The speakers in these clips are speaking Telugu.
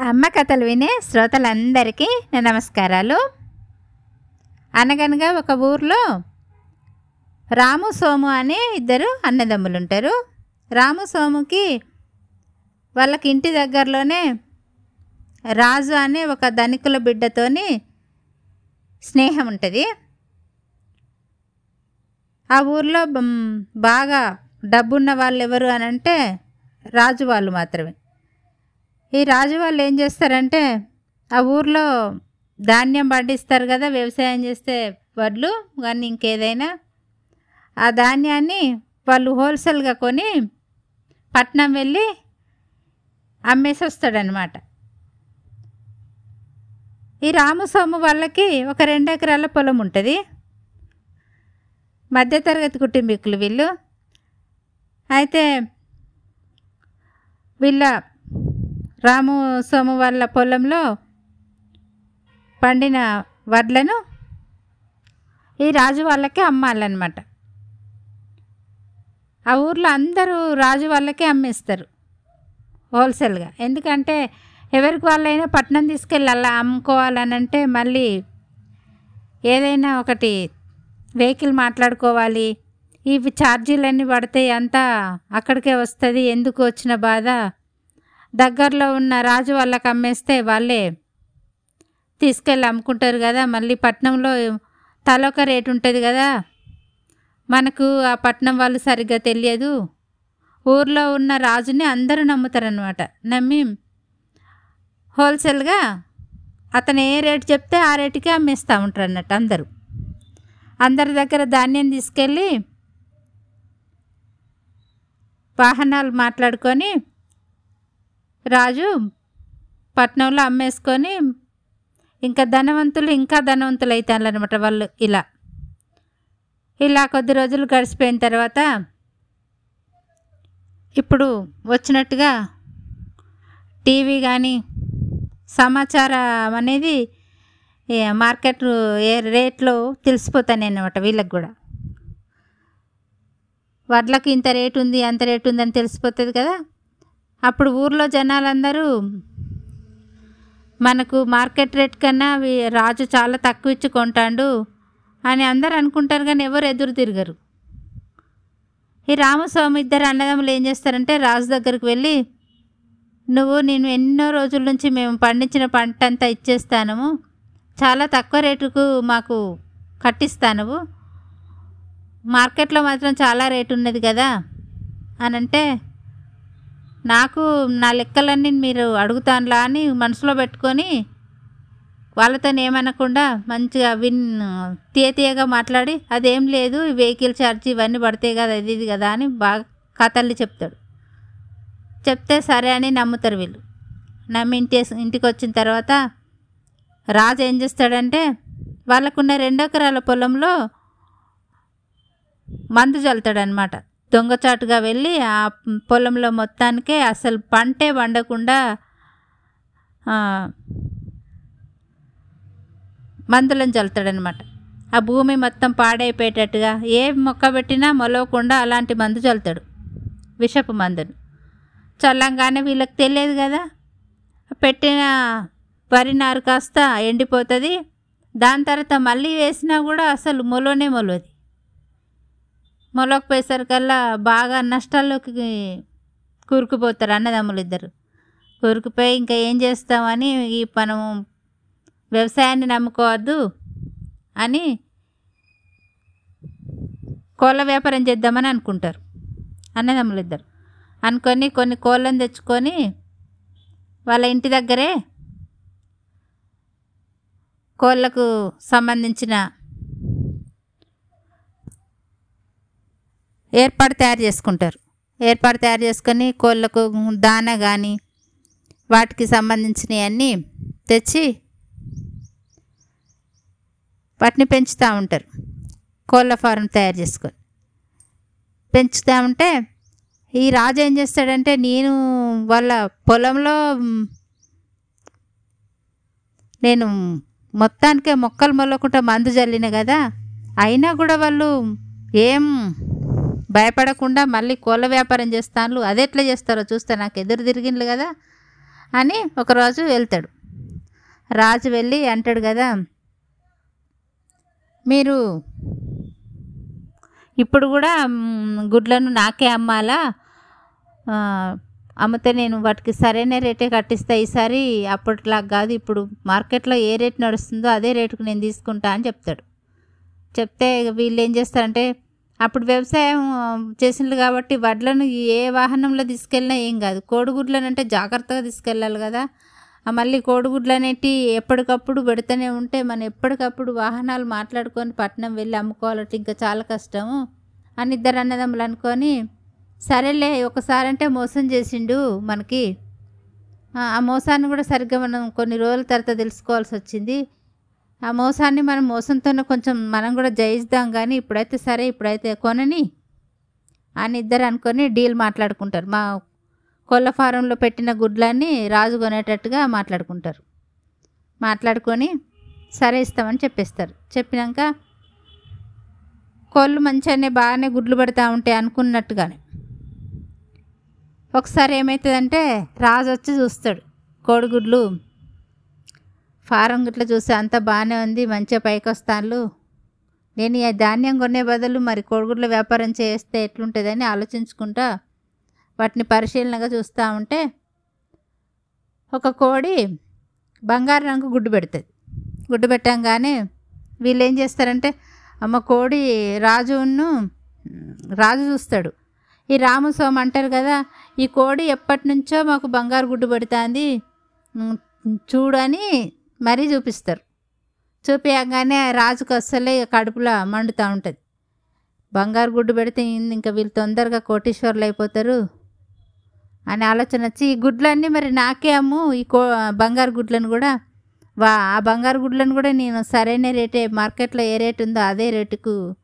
అమ్మ కథలు వినే శ్రోతలందరికీ నా నమస్కారాలు. అనగనగా ఒక ఊర్లో రాము సోము అనే ఇద్దరు అన్నదమ్ములు ఉంటారు రాము సోముకి వాళ్ళకి ఇంటి దగ్గరలోనే రాజు అనే ఒక ధనికుల బిడ్డతోని స్నేహం ఉంటుంది. ఆ ఊర్లో బాగా డబ్బున్న వాళ్ళు ఎవరు అని అంటే రాజు వాళ్ళు మాత్రమే. ఈ రాజు వాళ్ళు ఏం చేస్తారంటే ఆ ఊర్లో ధాన్యం పండిస్తారు కదా వ్యవసాయం చేస్తే వడ్లు కానీ ఇంకేదైనా. ఆ ధాన్యాన్ని వాళ్ళు హోల్సేల్గా కొని పట్నం వెళ్ళి అమ్మేసి వస్తాడనమాట ఈ రామస్వామి వాళ్ళకి ఒక రెండు ఎకరాల పొలం ఉంటుంది. మధ్యతరగతి కుటుంబీకులు వీళ్ళు. అయితే వీళ్ళ రాము సోము వాళ్ళ పొలంలో పండిన వడ్లను ఈ రాజు వాళ్ళకే అమ్మాలన్నమాట. ఆ ఊర్లో అందరూ రాజు వాళ్ళకే అమ్మేస్తారు హోల్సేల్గా. ఎందుకంటే ఎవరికి వాళ్ళైనా పట్నం తీసుకెళ్ళి అలా అమ్ముకోవాలనంటే మళ్ళీ ఏదైనా ఒకటి వెహికల్ మాట్లాడుకోవాలి ఇవి ఛార్జీలన్నీ పడితే అంతా అక్కడికే వస్తుంది ఎందుకు వచ్చిన బాధ? దగ్గరలో ఉన్న రాజు వాళ్ళకి అమ్మేస్తే వాళ్ళే తీసుకెళ్ళి అమ్ముకుంటారు కదా. మళ్ళీ పట్నంలో తలొక రేటు ఉంటుంది కదా. మనకు ఆ పట్నం వాళ్ళు సరిగ్గా తెలియదు. ఊర్లో ఉన్న రాజుని అందరూ నమ్ముతారనమాట నమ్మి హోల్సేల్గా అతను ఏ రేటు చెప్తే ఆ రేటుకే అమ్మేస్తూ ఉంటారు అన్నట్టు అందరూ. అందరి దగ్గర ధాన్యం తీసుకెళ్ళి వాహనాలు మాట్లాడుకొని రాజు పట్నంలో అమ్మేసుకొని ఇంకా ధనవంతులు ఇంకా ధనవంతులు అవుతారనమాట వాళ్ళు ఇలా. ఇలా కొద్ది రోజులు గడిచిపోయిన తర్వాత ఇప్పుడు వచ్చినట్టుగా టీవీ కానీ సమాచారం అనేది మార్కెట్ ఏ రేట్లో తెలిసిపోతాను అనమాట వీళ్ళకి కూడా. వడ్లకు ఇంత రేటు ఉంది అంత రేటు ఉంది అని తెలిసిపోతుంది కదా. అప్పుడు ఊర్లో జనాలందరూ మనకు మార్కెట్ రేట్ కన్నా రాజు చాలా తక్కువ ఇచ్చి కొంటాడు అని అందరు అనుకుంటారు కానీ ఎవరు ఎదురు తిరగరు. ఈ రామస్వామి ఇద్దరు అన్నదమ్ములు ఏం చేస్తారంటే రాజు దగ్గరికి వెళ్ళి నువ్వు నేను ఎన్నో రోజుల నుంచి మేము పండించిన పంట అంతా ఇచ్చేస్తాను చాలా తక్కువ రేటుకు మాకు కట్టిస్తాను మార్కెట్లో మాత్రం చాలా రేటు ఉన్నది కదా అని అంటే నాకు నా లెక్కలన్నీ మీరు అడుగుతానులా అని మనసులో పెట్టుకొని వాళ్ళతో ఏమనకుండా మంచిగా విన్ తీయ తీయగా మాట్లాడి అదేం లేదు వెహికల్ ఛార్జ్ ఇవన్నీ పడతాయి కదా అది ఇది కదా అని బాగా కథల్ని చెప్తాడు. చెప్తే సరే అని నమ్ముతారు వీళ్ళు. నమ్మి ఇంటి ఇంటికి వచ్చిన తర్వాత రాజు ఏం చేస్తాడంటే వాళ్ళకున్న రెండెకరాల పొలంలో మందు చల్లుతాడనమాట దొంగచాటుగా వెళ్ళి ఆ పొలంలో మొత్తానికే అసలు పంటే పండకుండా మందులను చల్లుతాడనమాట ఆ భూమి మొత్తం పాడైపోయేటట్టుగా ఏ మొక్క పెట్టినా మొలవకుండా అలాంటి మందు చల్లుతాడు విషపు మందును. చల్లంగానే వీళ్ళకి తెలియదు కదా. పెట్టిన వరి నారు కాస్త ఎండిపోతుంది. దాని తర్వాత మళ్ళీ వేసినా కూడా అసలు మొలనే మొలవది. మొలకపోయేసరికల్లా బాగా నష్టాల్లోకి కూరుకుపోతారు అన్నదమ్ములు ఇద్దరు. కూరుకుపోయి ఇంకా ఏం చేస్తామని ఈ మనము వ్యవసాయాన్ని నమ్ముకోవద్దు అని కోళ్ళ వ్యాపారం చేద్దామని అనుకుంటారు అన్నదమ్ములు ఇద్దరు. అనుకొని కొన్ని కోళ్ళని తెచ్చుకొని వాళ్ళ ఇంటి దగ్గరే కోళ్ళకు సంబంధించిన ఏర్పాటు తయారు చేసుకుంటారు. ఏర్పాటు తయారు చేసుకొని కోళ్ళకు దాన కానీ వాటికి సంబంధించినవన్నీ తెచ్చి వాటిని పెంచుతూ ఉంటారు. కోళ్ళ ఫారం తయారు చేసుకొని. పెంచుతూ ఉంటే ఈ రాజు ఏం చేస్తాడంటే నేను వాళ్ళ పొలంలో నేను మొత్తానికే మొక్కలు మొల్లకుండా మందు జల్లిన కదా అయినా కూడా వాళ్ళు ఏం భయపడకుండా మళ్ళీ కోళ్ళ వ్యాపారం చేస్తాను అది ఎట్లా చేస్తారో చూస్తే నాకు ఎదురు తిరిగిండ్లు కదా అని ఒకరోజు వెళ్తాడు. రాజు వెళ్ళి అంటాడు కదా మీరు ఇప్పుడు కూడా గుడ్లను నాకే అమ్మాలా? అమ్మితే నేను వాటికి సరైన రేటే కట్టిస్తా ఈసారి అప్పట్లాగా కాదు ఇప్పుడు మార్కెట్లో ఏ రేట్ నడుస్తుందో అదే రేటుకు నేను తీసుకుంటా అని చెప్తాడు. చెప్తే వీళ్ళు ఏం చేస్తారంటే అప్పుడు వ్యవసాయం చేసిండ్రు కాబట్టి వడ్లను ఏ వాహనంలో తీసుకెళ్ళినా ఏం కాదు. కోడిగుడ్లను అంటే జాగ్రత్తగా తీసుకెళ్ళాలి కదా. మళ్ళీ కోడిగుడ్లు అనేటి ఎప్పటికప్పుడు పెడుతూనే ఉంటే మనం ఎప్పటికప్పుడు వాహనాలు మాట్లాడుకొని పట్నం వెళ్ళి అమ్ముకోవాలంటే ఇంకా చాలా కష్టము అని ఇద్దరు అన్నదమ్ములు అనుకొని సరేలే ఒకసారి అంటే మోసం చేసిండు మనకి. ఆ ఆ మోసాన్ని కూడా సరిగ్గా మనం కొన్ని రోజుల తర్వాత తెలుసుకోవాల్సి వచ్చింది. ఆ మోసాన్ని మనం మోసంతోనే కొంచెం మనం కూడా జయిద్దాం కానీ ఇప్పుడైతే సరే ఇప్పుడైతే కొనని అని ఇద్దరు అనుకొని డీల్ మాట్లాడుకుంటారు. మా కోళ్ళ ఫారంలో పెట్టిన గుడ్లన్నీ రాజు కొనేటట్టుగా మాట్లాడుకుంటారు. మాట్లాడుకొని సరే ఇస్తామని చెప్పేస్తారు. చెప్పినాక కోళ్ళు మంచిగానే బాగానే గుడ్లు పెడతా ఉంటాయి అనుకున్నట్టుగానే. ఒకసారి ఏమవుతుందంటే రాజు వచ్చి చూస్తాడు కోడిగుడ్లు ఫారం గిట్ల చూస్తే అంత బాగానే ఉంది మంచిగా పైకి వస్తాను నేను ఈ ధాన్యం కొనే బదులు మరి కోడిగుడ్ల వ్యాపారం చేస్తే ఎట్లుంటుందని ఆలోచించుకుంటా వాటిని పరిశీలనగా చూస్తూ ఉంటే ఒక కోడి బంగారు రంగు గుడ్డు పెడుతుంది. గుడ్డు పెట్టంగానే వీళ్ళు ఏం చేస్తారంటే అమ్మ కోడి రాజును రాజు చూస్తాడు. ఈ రాము సోమ అంటారు కదా ఈ కోడి ఎప్పటి నుంచో మాకు బంగారు గుడ్డు పెడుతుంది. చూడని మరీ చూపిస్తారు. చూపించగానే రాజుకు అస్సలే కడుపులో మండుతూ ఉంటుంది. బంగారు గుడ్డు పెడితే ఇంకా వీళ్ళు తొందరగా కోటీశ్వర్లు అయిపోతారు? అని ఆలోచన వచ్చి ఈ గుడ్లన్నీ మరి నాకే అమ్ము ఈ కో బంగారు గుడ్లను కూడా. వా ఆ బంగారు గుడ్లను కూడా నేను సరైన రేటే మార్కెట్లో ఏ రేటు ఉందో అదే రేటుకు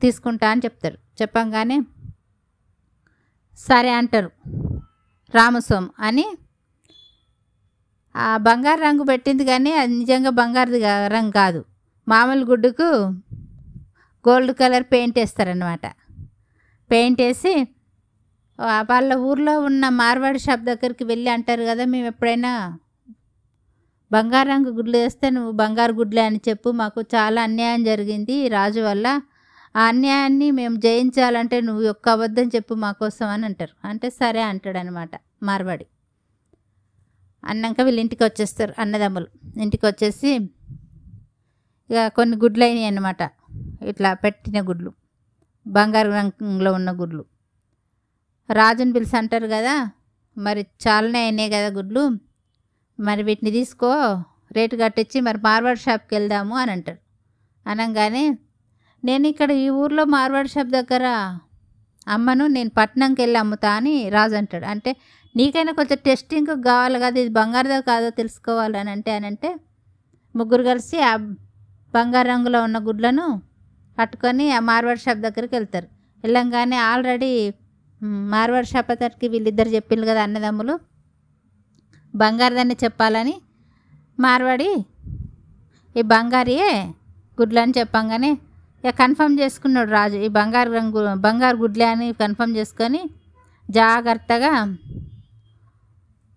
తీసుకుంటా అని చెప్తారు. చెప్పంగానే సరే అంటారు రామస్వామి అని బంగారు రంగు పెట్టింది కానీ అది నిజంగా బంగారు రంగు కాదు. మామూలు గుడ్డుకు గోల్డ్ కలర్ పెయింట్ వేస్తారనమాట పెయింట్ వేసి వాళ్ళ ఊర్లో ఉన్న మార్వాడి షాప్ దగ్గరికి వెళ్ళి అంటారు కదా మేము ఎప్పుడైనా బంగారు రంగు గుడ్లు వేస్తే నువ్వు బంగారు గుడ్లే అని చెప్పు మాకు చాలా అన్యాయం జరిగింది రాజు వల్ల. ఆ అన్యాయాన్ని మేము జయించాలంటే నువ్వు ఒక్క అబద్ధం చెప్పు మా కోసం అని అంటారు. అంటే సరే అంటాడనమాట మార్వాడి. అన్నాక వీళ్ళు ఇంటికి వచ్చేస్తారు అన్నదమ్ములు. ఇంటికి వచ్చేసి ఇక కొన్ని గుడ్లు అయినాయి అన్నమాట. ఇట్లా పెట్టిన గుడ్లు. బంగారు రంగులో ఉన్న గుడ్లు. రాజుని పిలిచి అంటారు కదా మరి చాలానే అయినాయి కదా గుడ్లు. మరి వీటిని తీసుకో రేటు కట్టించి మరి మార్వాడి షాప్కి వెళ్దాము అని అంటారు. అనగానే నేను ఇక్కడ ఈ ఊర్లో మార్వాడి షాప్ దగ్గర అమ్మను నేను పట్నంకి వెళ్ళి అమ్ముతా అని రాజు అంటాడు. అంటే నీకైనా కొంచెం టెస్టింగ్ కావాలి కదా ఇది బంగారుదో కాదో తెలుసుకోవాలని అంటే అని అంటే ముగ్గురు కలిసి ఆ బంగారు రంగులో ఉన్న గుడ్లను పట్టుకొని ఆ మార్వాడి షాప్ దగ్గరికి వెళ్తారు. వెళ్ళంగానే ఆల్రెడీ మార్వాడ్ మార్వాడి షాప్ అతనికి వీళ్ళిద్దరు చెప్పిండ్రు కదా అన్నదమ్ములు బంగారుదని చెప్పాలని మార్వాడి ఈ బంగారియే గుడ్లు అని చెప్పంగానే ఇక కన్ఫర్మ్ చేసుకున్నాడు రాజు ఈ బంగారు రంగు బంగారు గుడ్లే అని కన్ఫర్మ్ చేసుకొని జాగ్రత్తగా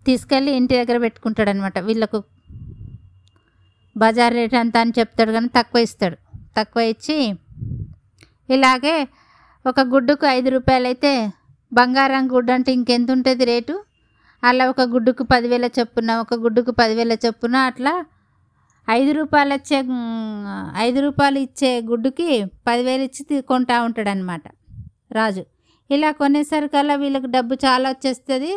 తీసుకెళ్ళి ఇంటి దగ్గర పెట్టుకుంటాడు అనమాట వీళ్ళకు బజార్ రేట్ అంతా అని చెప్తాడు కానీ తక్కువ ఇస్తాడు. తక్కువ ఇచ్చి ఇలాగే ఒక గుడ్డుకు ఐదు రూపాయలు అయితే బంగారం గుడ్డు అంటే ఇంకెంత ఉంటుంది రేటు? అలా ఒక గుడ్డుకు పదివేల చొప్పున ఒక గుడ్డుకు పదివేల చొప్పున అట్లా ఐదు రూపాయలు వచ్చే ఐదు రూపాయలు ఇచ్చే గుడ్డుకి పదివేలు ఇచ్చి కొంటా ఉంటాడనమాట రాజు. ఇలా కొనేసరికల్లా వీళ్ళకి డబ్బు చాలా వచ్చేస్తుంది.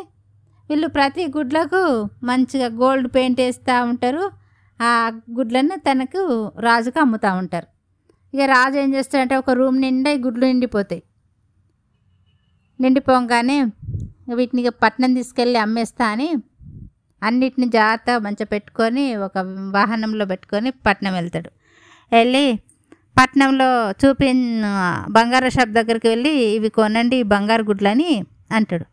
వీళ్ళు ప్రతి గుడ్లకు మంచిగా గోల్డ్ పెయింట్ వేస్తూ ఉంటారు. ఆ గుడ్లను తనకు రాజుకు అమ్ముతూ ఉంటారు. ఇక రాజు ఏం చేస్తాడంటే ఒక రూమ్ నిండా ఈ గుడ్లు నిండిపోతాయి. నిండిపోగానే వీటిని ఇక పట్నం తీసుకెళ్ళి అమ్మేస్తా అని అన్నిటిని జాగ్రత్తగా మంచిగా పెట్టుకొని ఒక వాహనంలో పెట్టుకొని పట్నం వెళ్తాడు. వెళ్ళి పట్నంలో చూపి బంగారు షాప్ దగ్గరికి వెళ్ళి ఇవి కొనండి బంగారు గుడ్లని అంటాడు.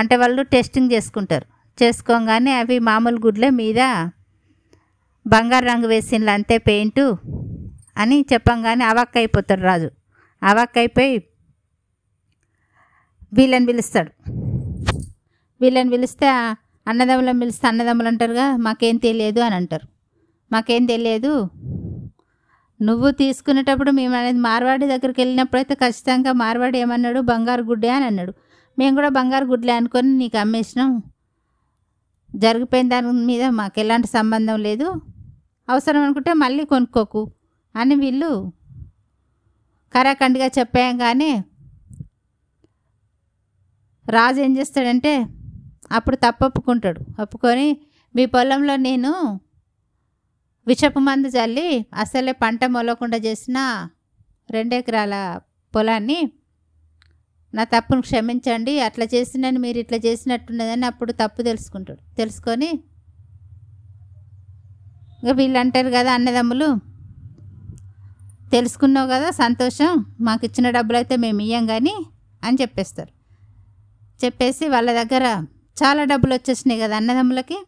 అంటే వాళ్ళు టెస్టింగ్ చేసుకుంటారు. చేసుకోగానే అవి మామూలు గుడ్లే మీద బంగారు రంగు వేసిండ్లు అంతే పెయింటు అని చెప్పంగానే అవాక్ అయిపోతాడు రాజు. అవాక్ అయిపోయి వీళ్ళని పిలుస్తాడు. వీళ్ళని పిలిస్తే అన్నదమ్ములను పిలిస్తే అన్నదమ్ములు అంటారుగా మాకేం తెలియదు అని అంటారు. మాకేం తెలియదు. నువ్వు తీసుకునేటప్పుడు మేము అనేది మార్వాడి దగ్గరికి వెళ్ళినప్పుడు అయితే ఖచ్చితంగా మార్వాడి ఏమన్నాడు? బంగారు గుడ్డే అని అన్నాడు. మేము కూడా బంగారు గుడ్లే అనుకొని నీకు అమ్మేసినాం. జరిగిపోయిన దాని మీద మాకు ఎలాంటి సంబంధం లేదు. అవసరం అనుకుంటే మళ్ళీ కొనుక్కోకు అని వీళ్ళు కరాఖండ్గా చెప్పాం కానీ రాజు ఏం చేస్తాడంటే అప్పుడు తప్పప్పుకుంటాడు ఒప్పుకొని మీ పొలంలో నేను విషపు మందు చల్లి అసలే పంట మొలకుండా చేసిన రెండెకరాల పొలాన్ని నా తప్పును క్షమించండి అట్లా చేసినని మీరు ఇట్లా చేసినట్టున్నదని అప్పుడు తప్పు తెలుసుకుంటాడు. తెలుసుకొని ఇక వీళ్ళు అంటారు కదా అన్నదమ్ములు తెలుసుకున్నావు కదా సంతోషం మాకు ఇచ్చిన డబ్బులు అయితే మేము ఇయ్యం కానీ అని చెప్పేస్తారు. చెప్పేసి వాళ్ళ దగ్గర చాలా డబ్బులు వచ్చేసినాయి కదా అన్నదమ్ములకి.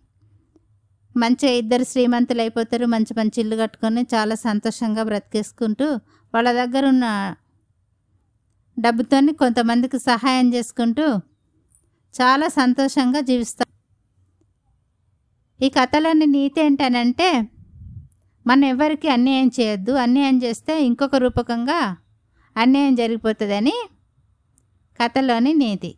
మంచిగా ఇద్దరు శ్రీమంతులు అయిపోతారు మంచి మంచి ఇల్లు కట్టుకొని చాలా సంతోషంగా బ్రతికేసుకుంటూ వాళ్ళ దగ్గర ఉన్న డబ్బుతోని కొంతమందికి సహాయం చేసుకుంటూ చాలా సంతోషంగా జీవిస్తాం. ఈ కథలోని నీతి ఏంటనంటే మనం ఎవరికి అన్యాయం చేయొద్దు అన్యాయం చేస్తే ఇంకొక రూపకంగా అన్యాయం జరిగిపోతుందని కథలోని నీతి.